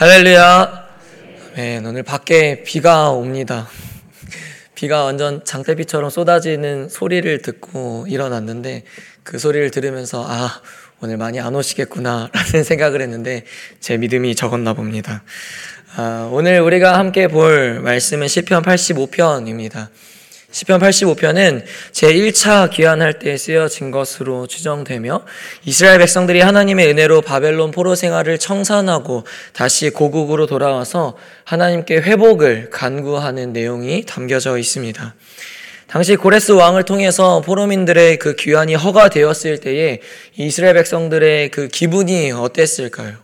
할렐루야. 네, 오늘 밖에 비가 옵니다. 비가 완전 장대비처럼 쏟아지는 소리를 듣고 일어났는데 그 소리를 들으면서 아, 오늘 많이 안 오시겠구나 라는 생각을 했는데 제 믿음이 적었나 봅니다. 아, 오늘 우리가 함께 볼 말씀은 시편 85편입니다. 시편 85편은 제1차 귀환할 때 쓰여진 것으로 추정되며 이스라엘 백성들이 하나님의 은혜로 바벨론 포로 생활을 청산하고 다시 고국으로 돌아와서 하나님께 회복을 간구하는 내용이 담겨져 있습니다. 당시 고레스 왕을 통해서 포로민들의 그 귀환이 허가되었을 때에 이스라엘 백성들의 그 기분이 어땠을까요?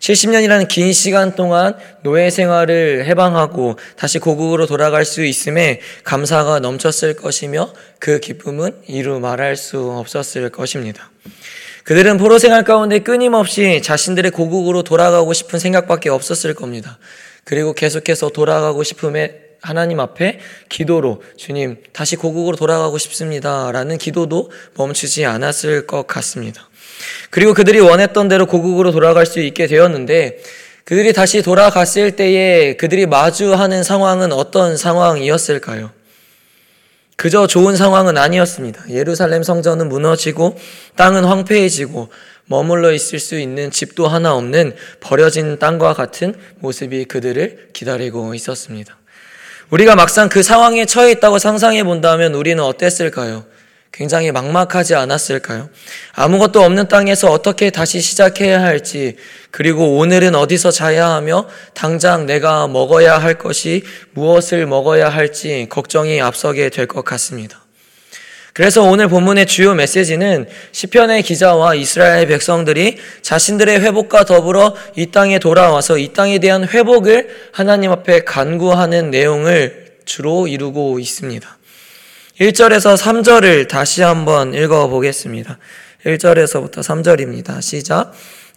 70년이라는 긴 시간 동안 노예 생활을 해방하고 다시 고국으로 돌아갈 수 있음에 감사가 넘쳤을 것이며 그 기쁨은 이루 말할 수 없었을 것입니다. 그들은 포로 생활 가운데 끊임없이 자신들의 고국으로 돌아가고 싶은 생각밖에 없었을 겁니다. 그리고 계속해서 돌아가고 싶음에 하나님 앞에 기도로 주님 다시 고국으로 돌아가고 싶습니다. 라는 기도도 멈추지 않았을 것 같습니다. 그리고 그들이 원했던 대로 고국으로 돌아갈 수 있게 되었는데 그들이 다시 돌아갔을 때에 그들이 마주하는 상황은 어떤 상황이었을까요? 그저 좋은 상황은 아니었습니다. 예루살렘 성전은 무너지고 땅은 황폐해지고 머물러 있을 수 있는 집도 하나 없는 버려진 땅과 같은 모습이 그들을 기다리고 있었습니다. 우리가 막상 그 상황에 처해 있다고 상상해 본다면 우리는 어땠을까요? 굉장히 막막하지 않았을까요? 아무것도 없는 땅에서 어떻게 다시 시작해야 할지, 그리고 오늘은 어디서 자야 하며 당장 내가 먹어야 할 것이 무엇을 먹어야 할지 걱정이 앞서게 될 것 같습니다. 그래서 오늘 본문의 주요 메시지는 시편의 기자와 이스라엘 백성들이 자신들의 회복과 더불어 이 땅에 돌아와서 이 땅에 대한 회복을 하나님 앞에 간구하는 내용을 주로 이루고 있습니다. 1절에서 3절을 다시 한번 읽어 보겠습니다. 1절에서부터 3절입니다. 시작.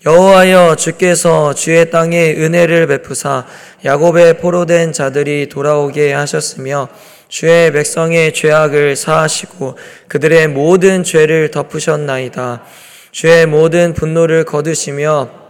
여호와여 주께서 주의 땅에 은혜를 베푸사 야곱의 포로된 자들이 돌아오게 하셨으며 주의 백성의 죄악을 사하시고 그들의 모든 죄를 덮으셨나이다. 주의 모든 분노를 거두시며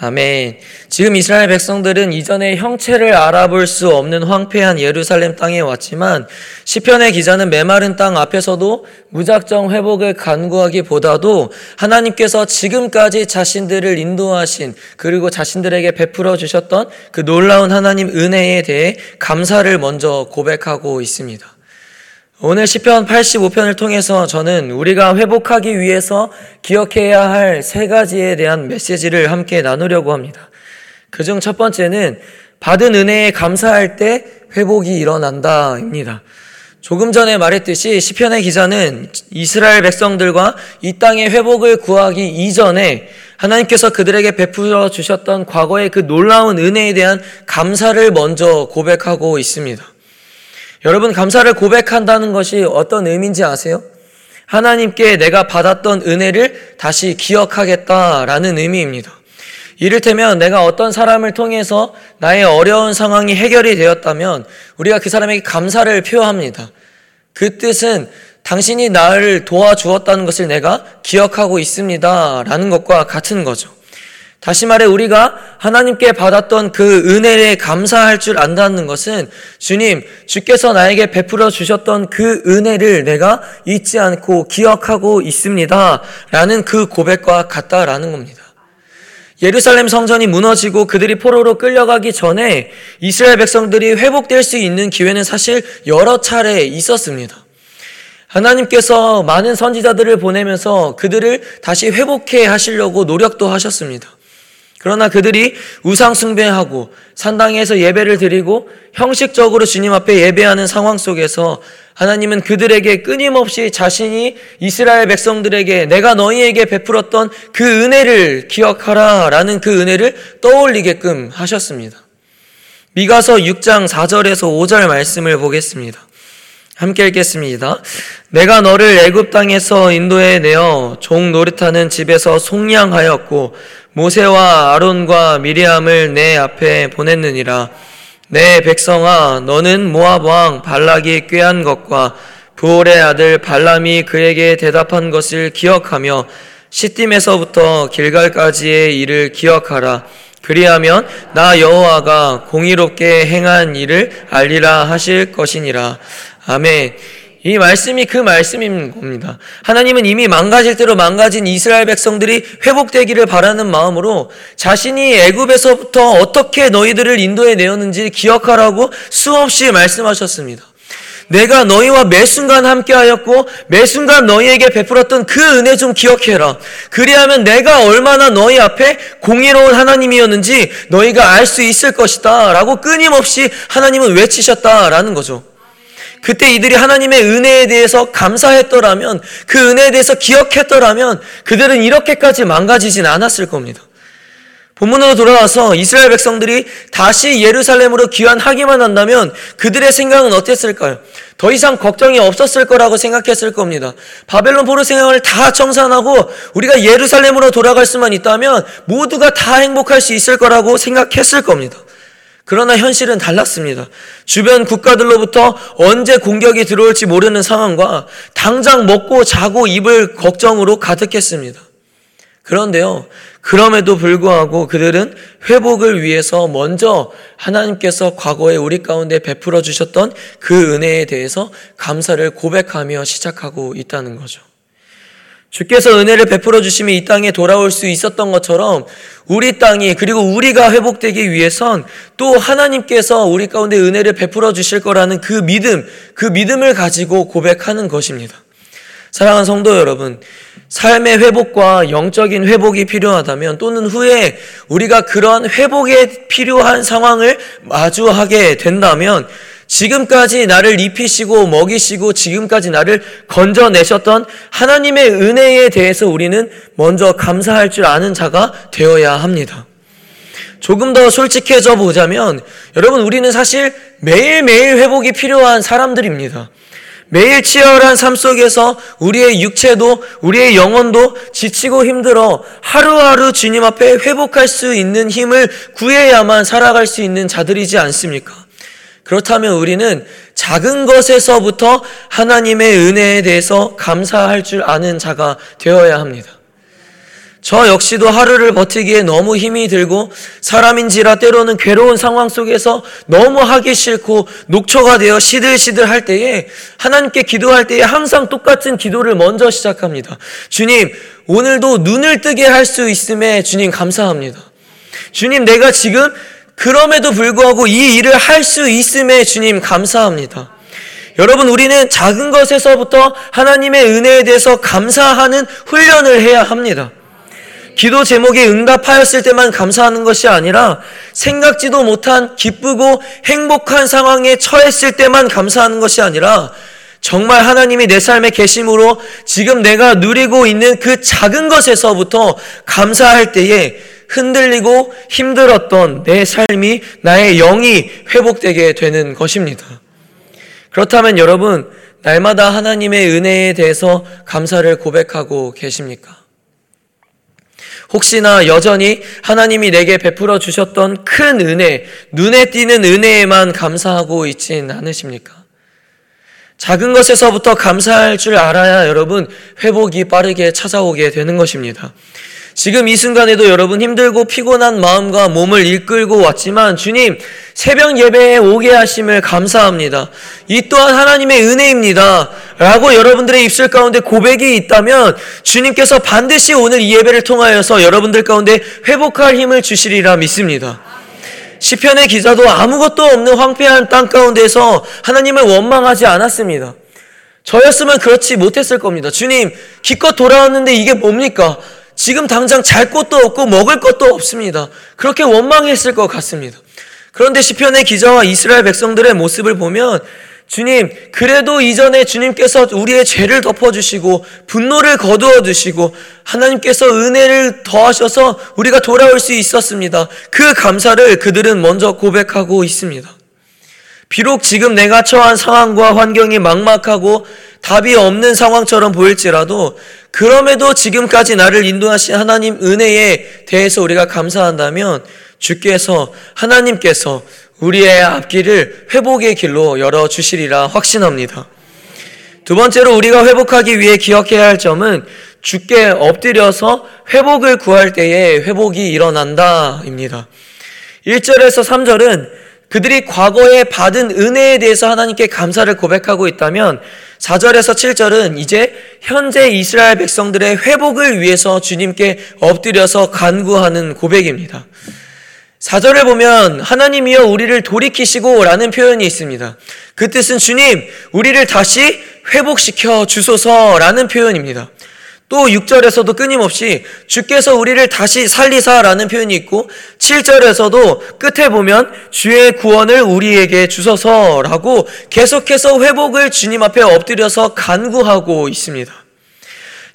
아멘. 지금 이스라엘 백성들은 이전에 형체를 알아볼 수 없는 황폐한 예루살렘 땅에 왔지만 시편의 기자는 메마른 땅 앞에서도 무작정 회복을 간구하기보다도 하나님께서 지금까지 자신들을 인도하신 그리고 자신들에게 베풀어 주셨던 그 놀라운 하나님 은혜에 대해 감사를 먼저 고백하고 있습니다. 오늘 시편 85편을 통해서 저는 우리가 회복하기 위해서 기억해야 할 세 가지에 대한 메시지를 함께 나누려고 합니다. 그중 첫 번째는 받은 은혜에 감사할 때 회복이 일어난다입니다. 조금 전에 말했듯이 시편의 기자는 이스라엘 백성들과 이 땅의 회복을 구하기 이전에 하나님께서 그들에게 베풀어 주셨던 과거의 그 놀라운 은혜에 대한 감사를 먼저 고백하고 있습니다. 여러분, 감사를 고백한다는 것이 어떤 의미인지 아세요? 하나님께 내가 받았던 은혜를 다시 기억하겠다라는 의미입니다. 이를테면 내가 어떤 사람을 통해서 나의 어려운 상황이 해결이 되었다면 우리가 그 사람에게 감사를 표합니다. 그 뜻은 당신이 나를 도와주었다는 것을 내가 기억하고 있습니다. 라는 것과 같은 거죠. 다시 말해 우리가 하나님께 받았던 그 은혜에 감사할 줄 안다는 것은 주님, 주께서 나에게 베풀어 주셨던 그 은혜를 내가 잊지 않고 기억하고 있습니다. 라는 그 고백과 같다라는 겁니다. 예루살렘 성전이 무너지고 그들이 포로로 끌려가기 전에 이스라엘 백성들이 회복될 수 있는 기회는 사실 여러 차례 있었습니다. 하나님께서 많은 선지자들을 보내면서 그들을 다시 회복해 하시려고 노력도 하셨습니다. 그러나 그들이 우상숭배하고 산당에서 예배를 드리고 형식적으로 주님 앞에 예배하는 상황 속에서 하나님은 그들에게 끊임없이 자신이 이스라엘 백성들에게 내가 너희에게 베풀었던 그 은혜를 기억하라 라는 그 은혜를 떠올리게끔 하셨습니다. 미가서 6장 4절에서 5절 말씀을 보겠습니다. 함께 읽겠습니다. 내가 너를 애굽 땅에서 인도해 내어 종 노릇하는 집에서 속량하였고 모세와 아론과 미리암을 내 앞에 보냈느니라. 내 백성아 너는 모압 왕 발락이 꾀한 것과 부올의 아들 발람이 그에게 대답한 것을 기억하며 시딤에서부터 길갈까지의 일을 기억하라. 그리하면 나 여호와가 공의롭게 행한 일을 알리라 하실 것이니라. 아멘. 이 말씀이 그 말씀인 겁니다. 하나님은 이미 망가질 대로 망가진 이스라엘 백성들이 회복되기를 바라는 마음으로 자신이 애굽에서부터 어떻게 너희들을 인도해 내었는지 기억하라고 수없이 말씀하셨습니다. 내가 너희와 매 순간 함께하였고 매 순간 너희에게 베풀었던 그 은혜 좀 기억해라. 그리하면 내가 얼마나 너희 앞에 공의로운 하나님이었는지 너희가 알 수 있을 것이다라고 끊임없이 하나님은 외치셨다라는 거죠. 그때 이들이 하나님의 은혜에 대해서 감사했더라면 그 은혜에 대해서 기억했더라면 그들은 이렇게까지 망가지진 않았을 겁니다. 본문으로 돌아와서 이스라엘 백성들이 다시 예루살렘으로 귀환하기만 한다면 그들의 생각은 어땠을까요? 더 이상 걱정이 없었을 거라고 생각했을 겁니다. 바벨론 포로 생활을 다 청산하고 우리가 예루살렘으로 돌아갈 수만 있다면 모두가 다 행복할 수 있을 거라고 생각했을 겁니다. 그러나 현실은 달랐습니다. 주변 국가들로부터 언제 공격이 들어올지 모르는 상황과 당장 먹고 자고 입을 걱정으로 가득했습니다. 그런데요, 그럼에도 불구하고 그들은 회복을 위해서 먼저 하나님께서 과거에 우리 가운데 베풀어 주셨던 그 은혜에 대해서 감사를 고백하며 시작하고 있다는 거죠. 주께서 은혜를 베풀어 주시면 이 땅에 돌아올 수 있었던 것처럼 우리 땅이 그리고 우리가 회복되기 위해선 또 하나님께서 우리 가운데 은혜를 베풀어 주실 거라는 그 믿음, 그 믿음을 가지고 고백하는 것입니다. 사랑하는 성도 여러분, 삶의 회복과 영적인 회복이 필요하다면 또는 후에 우리가 그런 회복에 필요한 상황을 마주하게 된다면 지금까지 나를 입히시고 먹이시고 지금까지 나를 건져내셨던 하나님의 은혜에 대해서 우리는 먼저 감사할 줄 아는 자가 되어야 합니다. 조금 더 솔직해져 보자면 여러분 우리는 사실 매일매일 회복이 필요한 사람들입니다. 매일 치열한 삶 속에서 우리의 육체도 우리의 영혼도 지치고 힘들어 하루하루 주님 앞에 회복할 수 있는 힘을 구해야만 살아갈 수 있는 자들이지 않습니까? 그렇다면 우리는 작은 것에서부터 하나님의 은혜에 대해서 감사할 줄 아는 자가 되어야 합니다. 저 역시도 하루를 버티기에 너무 힘이 들고 사람인지라 때로는 괴로운 상황 속에서 너무 하기 싫고 녹초가 되어 시들시들 할 때에 하나님께 기도할 때에 항상 똑같은 기도를 먼저 시작합니다. 주님, 오늘도 눈을 뜨게 할 수 있음에 주님 감사합니다. 주님, 내가 지금 그럼에도 불구하고 이 일을 할 수 있음에 주님 감사합니다. 여러분, 우리는 작은 것에서부터 하나님의 은혜에 대해서 감사하는 훈련을 해야 합니다. 기도 제목에 응답하였을 때만 감사하는 것이 아니라 생각지도 못한 기쁘고 행복한 상황에 처했을 때만 감사하는 것이 아니라 정말 하나님이 내 삶에 계심으로 지금 내가 누리고 있는 그 작은 것에서부터 감사할 때에 흔들리고 힘들었던 내 삶이 나의 영이 회복되게 되는 것입니다. 그렇다면 여러분, 날마다 하나님의 은혜에 대해서 감사를 고백하고 계십니까? 혹시나 여전히 하나님이 내게 베풀어 주셨던 큰 은혜, 눈에 띄는 은혜에만 감사하고 있진 않으십니까? 작은 것에서부터 감사할 줄 알아야 여러분 회복이 빠르게 찾아오게 되는 것입니다. 지금 이 순간에도 여러분 힘들고 피곤한 마음과 몸을 이끌고 왔지만 주님 새벽 예배에 오게 하심을 감사합니다. 이 또한 하나님의 은혜입니다. 라고 여러분들의 입술 가운데 고백이 있다면 주님께서 반드시 오늘 이 예배를 통하여서 여러분들 가운데 회복할 힘을 주시리라 믿습니다. 시편의 기자도 아무것도 없는 황폐한 땅 가운데서 하나님을 원망하지 않았습니다. 저였으면 그렇지 못했을 겁니다. 주님, 기껏 돌아왔는데 이게 뭡니까? 지금 당장 잘 곳도 없고 먹을 것도 없습니다. 그렇게 원망했을 것 같습니다. 그런데 시편의 기자와 이스라엘 백성들의 모습을 보면 주님, 그래도 이전에 주님께서 우리의 죄를 덮어주시고 분노를 거두어 주시고 하나님께서 은혜를 더하셔서 우리가 돌아올 수 있었습니다. 그 감사를 그들은 먼저 고백하고 있습니다. 비록 지금 내가 처한 상황과 환경이 막막하고 답이 없는 상황처럼 보일지라도 그럼에도 지금까지 나를 인도하신 하나님 은혜에 대해서 우리가 감사한다면 주께서 하나님께서 우리의 앞길을 회복의 길로 열어 주시리라 확신합니다. 두 번째로 우리가 회복하기 위해 기억해야 할 점은 죽게 엎드려서 회복을 구할 때에 회복이 일어난다입니다. 1절에서 3절은 그들이 과거에 받은 은혜에 대해서 하나님께 감사를 고백하고 있다면 4절에서 7절은 이제 현재 이스라엘 백성들의 회복을 위해서 주님께 엎드려서 간구하는 고백입니다. 4절을 보면 하나님이여 우리를 돌이키시고 라는 표현이 있습니다. 그 뜻은 주님, 우리를 다시 회복시켜 주소서 라는 표현입니다. 또 6절에서도 끊임없이 주께서 우리를 다시 살리사 라는 표현이 있고 7절에서도 끝에 보면 주의 구원을 우리에게 주소서 라고 계속해서 회복을 주님 앞에 엎드려서 간구하고 있습니다.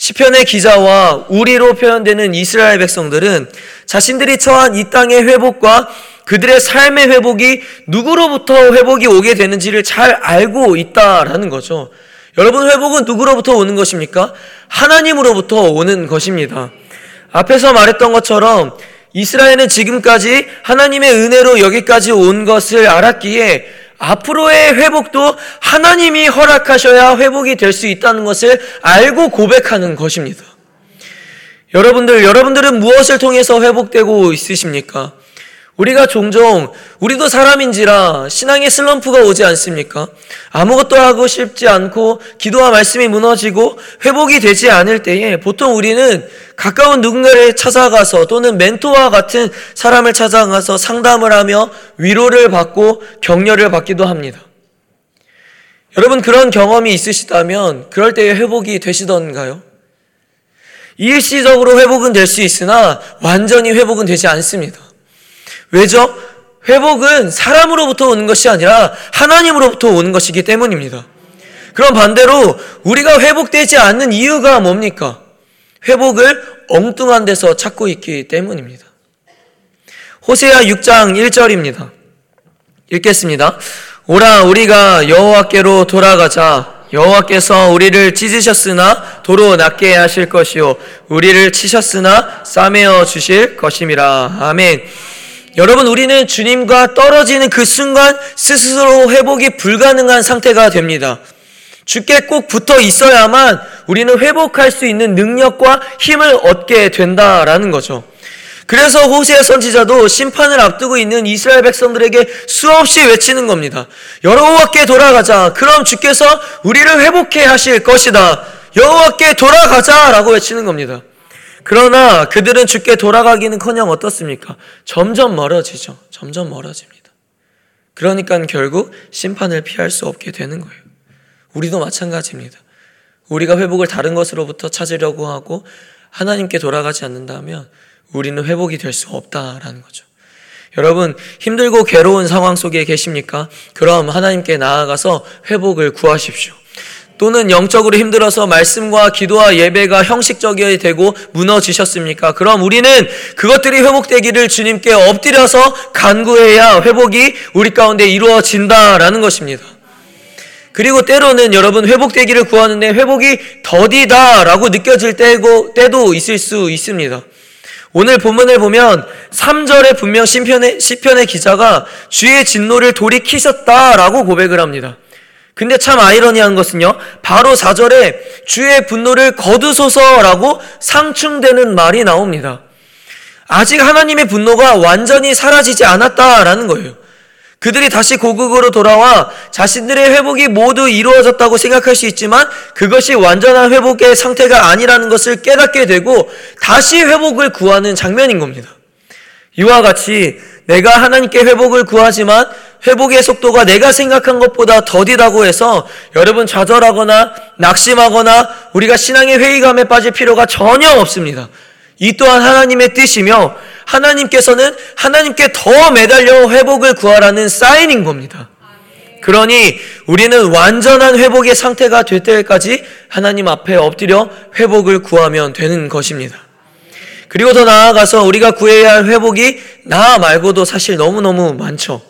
시편의 기자와 우리로 표현되는 이스라엘 백성들은 자신들이 처한 이 땅의 회복과 그들의 삶의 회복이 누구로부터 회복이 오게 되는지를 잘 알고 있다라는 거죠. 여러분 회복은 누구로부터 오는 것입니까? 하나님으로부터 오는 것입니다. 앞에서 말했던 것처럼 이스라엘은 지금까지 하나님의 은혜로 여기까지 온 것을 알았기에 앞으로의 회복도 하나님이 허락하셔야 회복이 될 수 있다는 것을 알고 고백하는 것입니다. 여러분들, 여러분들은 무엇을 통해서 회복되고 있으십니까? 우리가 종종 우리도 사람인지라 신앙의 슬럼프가 오지 않습니까? 아무것도 하고 싶지 않고 기도와 말씀이 무너지고 회복이 되지 않을 때에 보통 우리는 가까운 누군가를 찾아가서 또는 멘토와 같은 사람을 찾아가서 상담을 하며 위로를 받고 격려를 받기도 합니다. 여러분 그런 경험이 있으시다면 그럴 때에 회복이 되시던가요? 일시적으로 회복은 될 수 있으나 완전히 회복은 되지 않습니다. 왜죠? 회복은 사람으로부터 오는 것이 아니라 하나님으로부터 오는 것이기 때문입니다. 그럼 반대로 우리가 회복되지 않는 이유가 뭡니까? 회복을 엉뚱한 데서 찾고 있기 때문입니다. 호세아 6장 1절입니다. 읽겠습니다. 오라 우리가 여호와께로 돌아가자 여호와께서 우리를 찢으셨으나 도로 낫게 하실 것이요 우리를 치셨으나 싸매어 주실 것임이라. 아멘. 여러분, 우리는 주님과 떨어지는 그 순간 스스로 회복이 불가능한 상태가 됩니다. 주께 꼭 붙어 있어야만 우리는 회복할 수 있는 능력과 힘을 얻게 된다라는 거죠. 그래서 호세의 선지자도 심판을 앞두고 있는 이스라엘 백성들에게 수없이 외치는 겁니다. 여호와께 돌아가자. 그럼 주께서 우리를 회복해 하실 것이다. 여호와께 돌아가자라고 외치는 겁니다. 그러나 그들은 주께 돌아가기는커녕 어떻습니까? 점점 멀어지죠. 점점 멀어집니다. 그러니까 결국 심판을 피할 수 없게 되는 거예요. 우리도 마찬가지입니다. 우리가 회복을 다른 것으로부터 찾으려고 하고 하나님께 돌아가지 않는다면 우리는 회복이 될 수 없다라는 거죠. 여러분, 힘들고 괴로운 상황 속에 계십니까? 그럼 하나님께 나아가서 회복을 구하십시오. 또는 영적으로 힘들어서 말씀과 기도와 예배가 형식적이 되고 무너지셨습니까? 그럼 우리는 그것들이 회복되기를 주님께 엎드려서 간구해야 회복이 우리 가운데 이루어진다라는 것입니다. 그리고 때로는 여러분 회복되기를 구하는데 회복이 더디다라고 느껴질 때고, 때도 있을 수 있습니다. 오늘 본문을 보면 3절에 분명 시편의, 시편의 기자가 주의 진노를 돌이키셨다라고 고백을 합니다. 근데 참 아이러니한 것은요, 바로 4절에 주의 분노를 거두소서라고 상충되는 말이 나옵니다. 아직 하나님의 분노가 완전히 사라지지 않았다라는 거예요. 그들이 다시 고국으로 돌아와 자신들의 회복이 모두 이루어졌다고 생각할 수 있지만 그것이 완전한 회복의 상태가 아니라는 것을 깨닫게 되고 다시 회복을 구하는 장면인 겁니다. 이와 같이 내가 하나님께 회복을 구하지만 회복의 속도가 내가 생각한 것보다 더디다고 해서 여러분 좌절하거나 낙심하거나 우리가 신앙의 회의감에 빠질 필요가 전혀 없습니다. 이 또한 하나님의 뜻이며 하나님께서는 하나님께 더 매달려 회복을 구하라는 사인인 겁니다. 그러니 우리는 완전한 회복의 상태가 될 때까지 하나님 앞에 엎드려 회복을 구하면 되는 것입니다. 그리고 더 나아가서 우리가 구해야 할 회복이 나 말고도 사실 너무너무 많죠.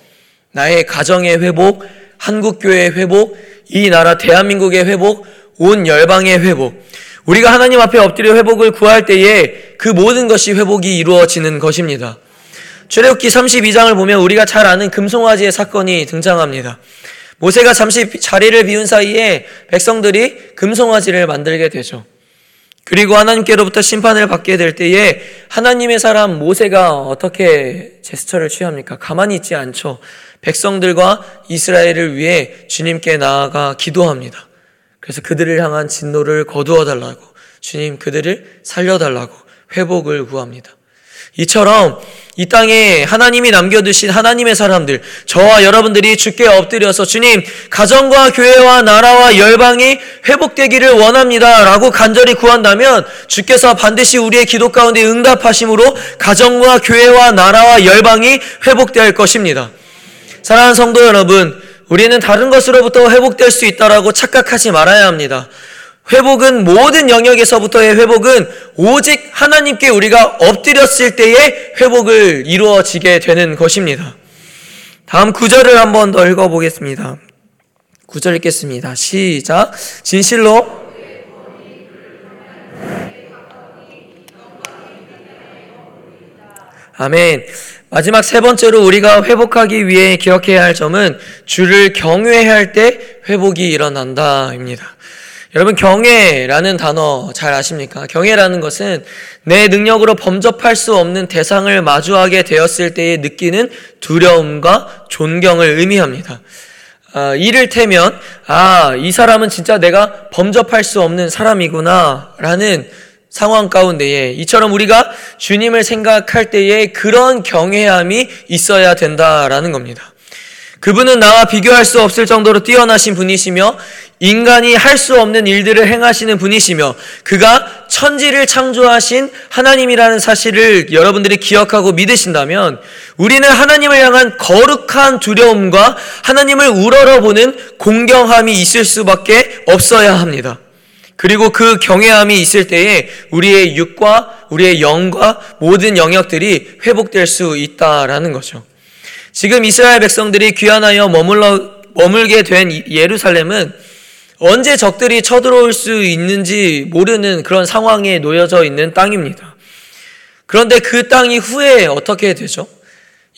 나의 가정의 회복, 한국교회의 회복, 이 나라 대한민국의 회복, 온 열방의 회복. 우리가 하나님 앞에 엎드려 회복을 구할 때에 그 모든 것이 회복이 이루어지는 것입니다. 출애굽기 32장을 보면 우리가 잘 아는 금송아지의 사건이 등장합니다. 모세가 잠시 자리를 비운 사이에 백성들이 금송아지를 만들게 되죠. 그리고 하나님께로부터 심판을 받게 될 때에 하나님의 사람 모세가 어떻게 제스처를 취합니까? 가만히 있지 않죠. 백성들과 이스라엘을 위해 주님께 나아가 기도합니다. 그래서 그들을 향한 진노를 거두어 달라고 주님 그들을 살려 달라고 회복을 구합니다. 이처럼 이 땅에 하나님이 남겨두신 하나님의 사람들, 저와 여러분들이 주께 엎드려서 주님, 가정과 교회와 나라와 열방이 회복되기를 원합니다. 라고 간절히 구한다면 주께서 반드시 우리의 기도 가운데 응답하심으로 가정과 교회와 나라와 열방이 회복될 것입니다. 사랑하는 성도 여러분, 우리는 다른 것으로부터 회복될 수 있다라고 착각하지 말아야 합니다. 회복은 모든 영역에서부터의 회복은 오직 하나님께 우리가 엎드렸을 때의 회복을 이루어지게 되는 것입니다. 다음 구절을 한번 더 읽어보겠습니다. 구절 읽겠습니다. 시작. 진실로 아멘. 마지막 세 번째로 우리가 회복하기 위해 기억해야 할 점은 주를 경외해야 할때 회복이 일어난다입니다. 여러분 경외라는 단어 잘 아십니까? 경외라는 것은 내 능력으로 범접할 수 없는 대상을 마주하게 되었을 때에 느끼는 두려움과 존경을 의미합니다. 아, 이를테면 아, 이 사람은 진짜 내가 범접할 수 없는 사람이구나라는 상황 가운데에 이처럼 우리가 주님을 생각할 때에 그런 경외함이 있어야 된다라는 겁니다. 그분은 나와 비교할 수 없을 정도로 뛰어나신 분이시며 인간이 할 수 없는 일들을 행하시는 분이시며 그가 천지를 창조하신 하나님이라는 사실을 여러분들이 기억하고 믿으신다면 우리는 하나님을 향한 거룩한 두려움과 하나님을 우러러보는 공경함이 있을 수밖에 없어야 합니다. 그리고 그 경외함이 있을 때에 우리의 육과 우리의 영과 모든 영역들이 회복될 수 있다라는 거죠. 지금 이스라엘 백성들이 귀환하여 머물러, 머물게 된 예루살렘은 언제 적들이 쳐들어올 수 있는지 모르는 그런 상황에 놓여져 있는 땅입니다. 그런데 그 땅이 후에 어떻게 되죠?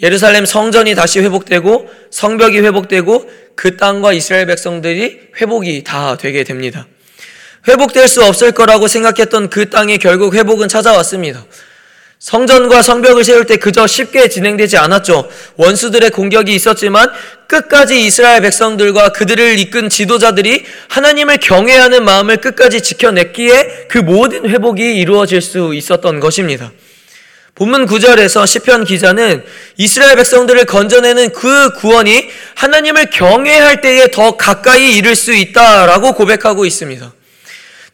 예루살렘 성전이 다시 회복되고 성벽이 회복되고 그 땅과 이스라엘 백성들이 회복이 다 되게 됩니다. 회복될 수 없을 거라고 생각했던 그 땅이 결국 회복은 찾아왔습니다. 성전과 성벽을 세울 때 그저 쉽게 진행되지 않았죠. 원수들의 공격이 있었지만 끝까지 이스라엘 백성들과 그들을 이끈 지도자들이 하나님을 경외하는 마음을 끝까지 지켜냈기에 그 모든 회복이 이루어질 수 있었던 것입니다. 본문 9절에서 시편 기자는 이스라엘 백성들을 건져내는 그 구원이 하나님을 경외할 때에 더 가까이 이를 수 있다라고 고백하고 있습니다.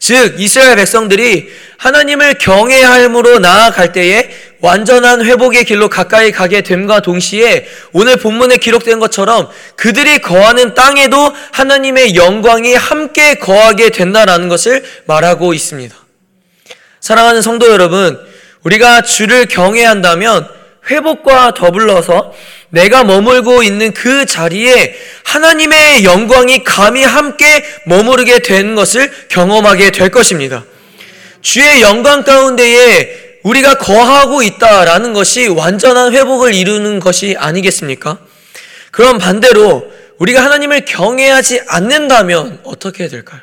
즉 이스라엘 백성들이 하나님을 경외함으로 나아갈 때에 완전한 회복의 길로 가까이 가게 됨과 동시에 오늘 본문에 기록된 것처럼 그들이 거하는 땅에도 하나님의 영광이 함께 거하게 된다라는 것을 말하고 있습니다. 사랑하는 성도 여러분, 우리가 주를 경외한다면 회복과 더불어서 내가 머물고 있는 그 자리에 하나님의 영광이 감히 함께 머무르게 된 것을 경험하게 될 것입니다. 주의 영광 가운데에 우리가 거하고 있다라는 것이 완전한 회복을 이루는 것이 아니겠습니까? 그럼 반대로 우리가 하나님을 경외하지 않는다면 어떻게 될까요?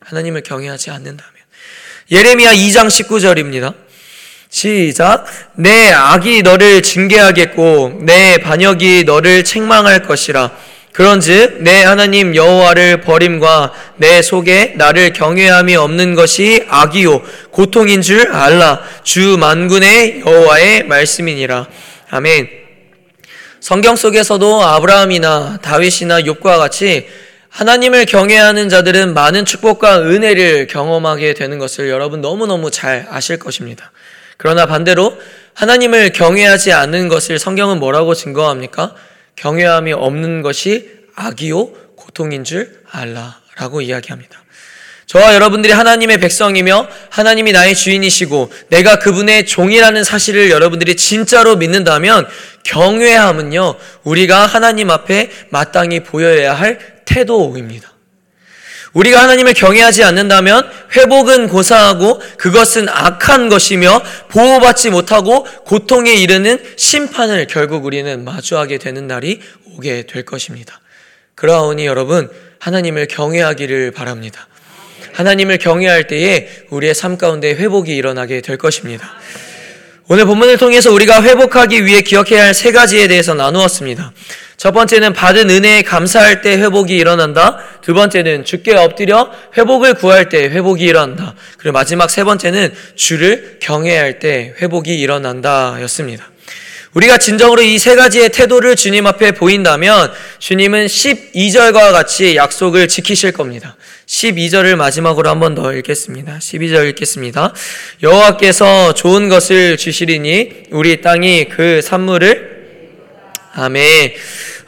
하나님을 경외하지 않는다면. 예레미야 2장 19절입니다. 시작. 내 악이 너를 징계하겠고 내 반역이 너를 책망할 것이라. 그런즉 내 하나님 여호와를 버림과 내 속에 나를 경외함이 없는 것이 악이요 고통인 줄 알라. 주 만군의 여호와의 말씀이니라. 아멘. 성경 속에서도 아브라함이나 다윗이나 욥과 같이 하나님을 경외하는 자들은 많은 축복과 은혜를 경험하게 되는 것을 여러분 너무너무 잘 아실 것입니다. 그러나 반대로 하나님을 경외하지 않는 것을 성경은 뭐라고 증거합니까? 경외함이 없는 것이 악이요 고통인 줄 알라라고 이야기합니다. 저와 여러분들이 하나님의 백성이며 하나님이 나의 주인이시고 내가 그분의 종이라는 사실을 여러분들이 진짜로 믿는다면 경외함은요 우리가 하나님 앞에 마땅히 보여야 할 태도입니다. 우리가 하나님을 경외하지 않는다면 회복은 고사하고 그것은 악한 것이며 보호받지 못하고 고통에 이르는 심판을 결국 우리는 마주하게 되는 날이 오게 될 것입니다. 그러하오니 여러분 하나님을 경외하기를 바랍니다. 하나님을 경외할 때에 우리의 삶 가운데 회복이 일어나게 될 것입니다. 오늘 본문을 통해서 우리가 회복하기 위해 기억해야 할 세 가지에 대해서 나누었습니다. 첫 번째는 받은 은혜에 감사할 때 회복이 일어난다. 두 번째는 주께 엎드려 회복을 구할 때 회복이 일어난다. 그리고 마지막 세 번째는 주를 경외할 때 회복이 일어난다 였습니다. 우리가 진정으로 이 세 가지의 태도를 주님 앞에 보인다면 주님은 12절과 같이 약속을 지키실 겁니다. 12절을 마지막으로 한 번 더 읽겠습니다. 12절 읽겠습니다. 여호와께서 좋은 것을 주시리니 우리 땅이 그 산물을 아멘.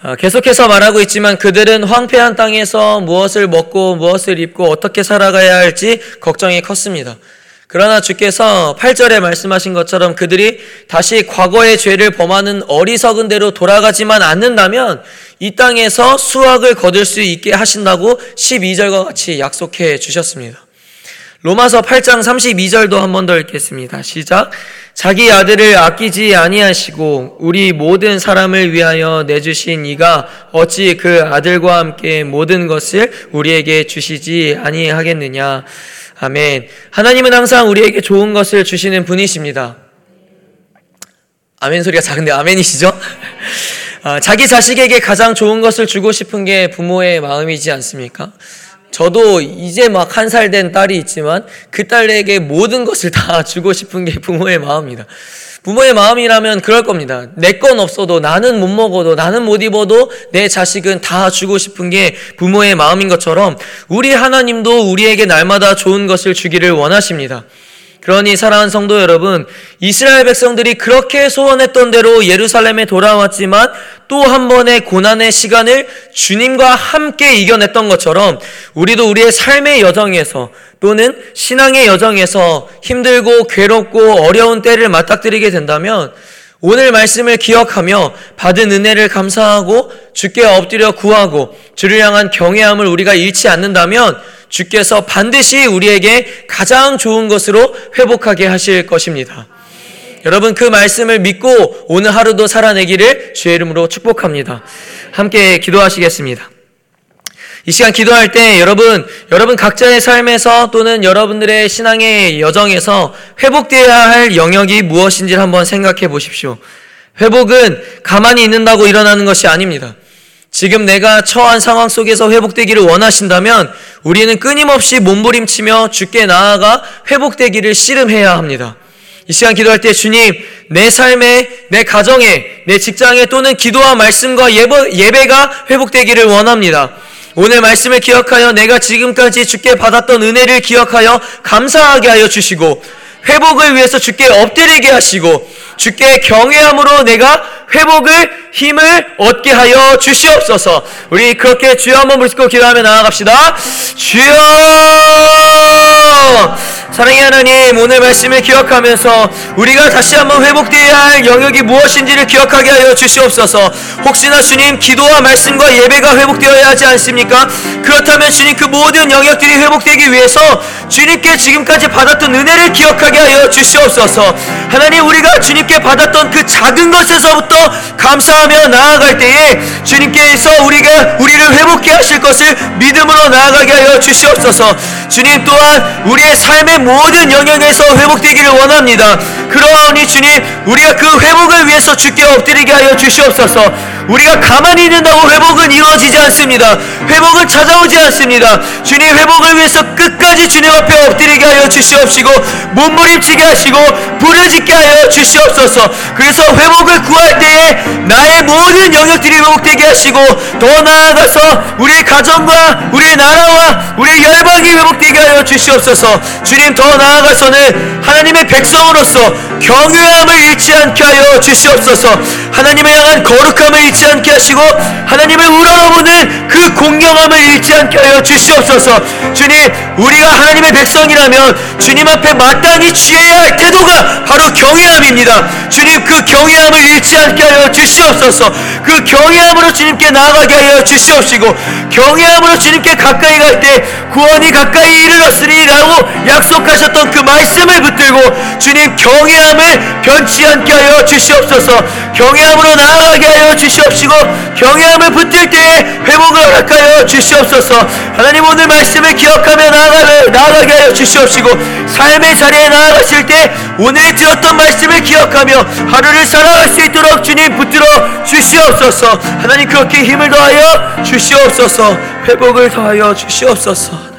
어, 계속해서 말하고 있지만 그들은 황폐한 땅에서 무엇을 먹고 무엇을 입고 어떻게 살아가야 할지 걱정이 컸습니다. 그러나 주께서 8절에 말씀하신 것처럼 그들이 다시 과거의 죄를 범하는 어리석은 대로 돌아가지만 않는다면 이 땅에서 수확을 거둘 수 있게 하신다고 12절과 같이 약속해 주셨습니다. 로마서 8장 32절도 한 번 더 읽겠습니다. 시작. 자기 아들을 아끼지 아니하시고 우리 모든 사람을 위하여 내주신 이가 어찌 그 아들과 함께 모든 것을 우리에게 주시지 아니하겠느냐. 아멘. 하나님은 항상 우리에게 좋은 것을 주시는 분이십니다. 아멘 소리가 작은데 아멘이시죠? 아, 자기 자식에게 가장 좋은 것을 주고 싶은 게 부모의 마음이지 않습니까? 저도 이제 막 한 살 된 딸이 있지만 그 딸에게 모든 것을 다 주고 싶은 게 부모의 마음입니다. 부모의 마음이라면 그럴 겁니다. 내 건 없어도 나는 못 먹어도 나는 못 입어도 내 자식은 다 주고 싶은 게 부모의 마음인 것처럼 우리 하나님도 우리에게 날마다 좋은 것을 주기를 원하십니다. 그러니 사랑하는 성도 여러분, 이스라엘 백성들이 그렇게 소원했던 대로 예루살렘에 돌아왔지만 또 한 번의 고난의 시간을 주님과 함께 이겨냈던 것처럼 우리도 우리의 삶의 여정에서 또는 신앙의 여정에서 힘들고 괴롭고 어려운 때를 맞닥뜨리게 된다면 오늘 말씀을 기억하며 받은 은혜를 감사하고 주께 엎드려 구하고 주를 향한 경외함을 우리가 잃지 않는다면 주께서 반드시 우리에게 가장 좋은 것으로 회복하게 하실 것입니다. 여러분 그 말씀을 믿고 오늘 하루도 살아내기를 주의 이름으로 축복합니다. 함께 기도하시겠습니다. 이 시간 기도할 때 여러분, 여러분 각자의 삶에서 또는 여러분들의 신앙의 여정에서 회복되어야 할 영역이 무엇인지를 한번 생각해 보십시오. 회복은 가만히 있는다고 일어나는 것이 아닙니다. 지금 내가 처한 상황 속에서 회복되기를 원하신다면 우리는 끊임없이 몸부림치며 주께 나아가 회복되기를 씨름해야 합니다. 이 시간 기도할 때 주님, 내 삶에, 내 가정에, 내 직장에 또는 기도와 말씀과 예배, 가 회복되기를 원합니다. 오늘 말씀을 기억하여 내가 지금까지 주께 받았던 은혜를 기억하여 감사하게 하여 주시고 회복을 위해서 주께 엎드리게 하시고 주께 경외함으로 내가 회복을 힘을 얻게 하여 주시옵소서. 우리 그렇게 주여 한번 부르고 기도하며 나아갑시다. 주여! 사랑의 하나님, 오늘 말씀을 기억하면서 우리가 다시 한번 회복되어야 할 영역이 무엇인지를 기억하게 하여 주시옵소서. 혹시나 주님 기도와 말씀과 예배가 회복되어야 하지 않습니까? 그렇다면 주님 그 모든 영역들이 회복되기 위해서 주님께 지금까지 받았던 은혜를 기억하게 하여 주시옵소서. 하나님 우리가 주님께 받았던 그 작은 것에서부터 감사하며 나아갈 때에 주님께서 우리가 우리를 회복해 하실 것을 믿음으로 나아가게 하여 주시옵소서. 주님 또한 우리의 삶의 모든 영역에서 회복되기를 원합니다. 그러하니 주님 우리가 그 회복을 위해서 주께 엎드리게 하여 주시옵소서. 우리가 가만히 있는다고 회복은 이루어지지 않습니다. 회복은 찾아오지 않습니다. 주님 회복을 위해서 끝까지 주님 앞에 엎드리게 하여 주시옵시고 몸부림치게 하시고 부르짖게 하여 주시옵소서. 그래서 회복을 구할 때에 나의 모든 영역들이 회복되게 하시고 더 나아가서 우리의 가정과 우리의 나라와 우리의 열방이 회복되게 하여 주시옵소서. 주님 더 나아가서는 하나님의 백성으로서 경외함을 잃지 않게 하여 주시옵소서. 하나님을 향한 거룩함을 잃지 않게 하시고 하나님을 우러러보는 그 공경함을 잃지 않게 하여 주시옵소서. 주님, 우리가 하나님의 백성이라면 주님 앞에 마땅히 취해야 할 태도가 바로 경외함입니다. 주님 그 경외함을 잃지 않게 하여 주시옵소서. 그 경외함으로 주님께 나아가게 하여 주시옵시고 경외함으로 주님께 가까이 갈 때 구원이 가까이 이르렀으리라고 약속하셨던 그 말씀을 붙들고 주님 경외 경외함을 변치 않게 하여 주시옵소서 경외함으로 나아가게 하여 주시옵 시고 경외함을 붙들 때에 회복을 허락하여 주시옵소서. 하나님 오늘 말씀을 기억하며 나아가게, 나아가게 하여 주시옵시고 삶의 자리에 나아가실 때 오늘 들었던 말씀을 기억하며 하루를 살아갈 수 있도록 주님 붙들어 주시옵소서. 하나님 그렇게 힘을 더하여 주시옵소서. 회복을 더하여 주시옵소서.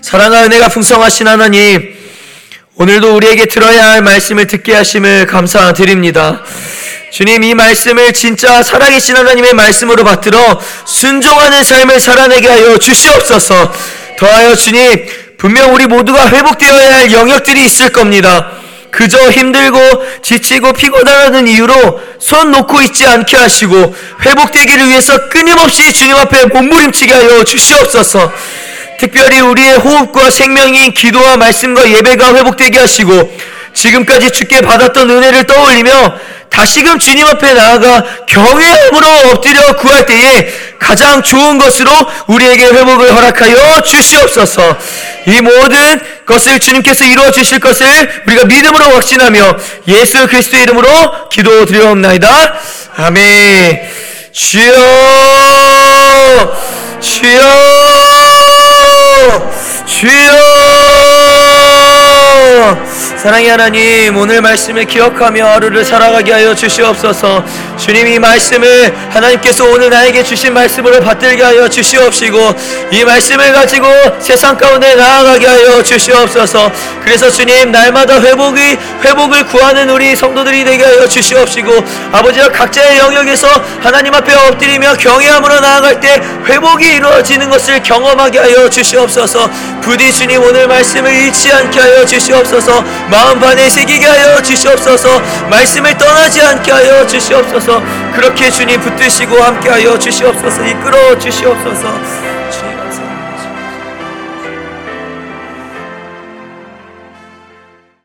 사랑과 은혜가 풍성하신 하나님 오늘도 우리에게 들어야 할 말씀을 듣게 하심을 감사드립니다. 주님 이 말씀을 진짜 살아계신 하나님의 말씀으로 받들어 순종하는 삶을 살아내게 하여 주시옵소서. 더하여 주님 분명 우리 모두가 회복되어야 할 영역들이 있을 겁니다. 그저 힘들고 지치고 피곤하다는 이유로 손 놓고 있지 않게 하시고 회복되기를 위해서 끊임없이 주님 앞에 몸부림치게 하여 주시옵소서. 특별히 우리의 호흡과 생명인 기도와 말씀과 예배가 회복되게 하시고 지금까지 주께 받았던 은혜를 떠올리며 다시금 주님 앞에 나아가 경외함으로 엎드려 구할 때에 가장 좋은 것으로 우리에게 회복을 허락하여 주시옵소서. 이 모든 것을 주님께서 이루어 주실 것을 우리가 믿음으로 확신하며 예수 그리스도의 이름으로 기도드리옵나이다. 아멘. 주여, 주여. 주여 사랑의 하나님 오늘 말씀을 기억하며 하루를 살아가게 하여 주시옵소서 주님 이 말씀을 하나님께서 오늘 나에게 주신 말씀으로 받들게 하여 주시옵시고 이 말씀을 가지고 세상 가운데 나아가게 하여 주시옵소서. 그래서 주님 날마다 회복이 회복을 구하는 우리 성도들이 되게 하여 주시옵시고 아버지와 각자의 영역에서 하나님 앞에 엎드리며 경외함으로 나아갈 때 회복이 이루어지는 것을 경험하게 하여 주시옵소서. 부디 주님 오늘 말씀을 잃지 않게 하여 주시옵소서. 마음 반에 새기게 하여 주시옵소서. 말씀을 떠나지 않게 하여 주시 옵소서 그렇게 주님 붙드시고 함께 하여 주시옵소서 이끌어 주시옵소서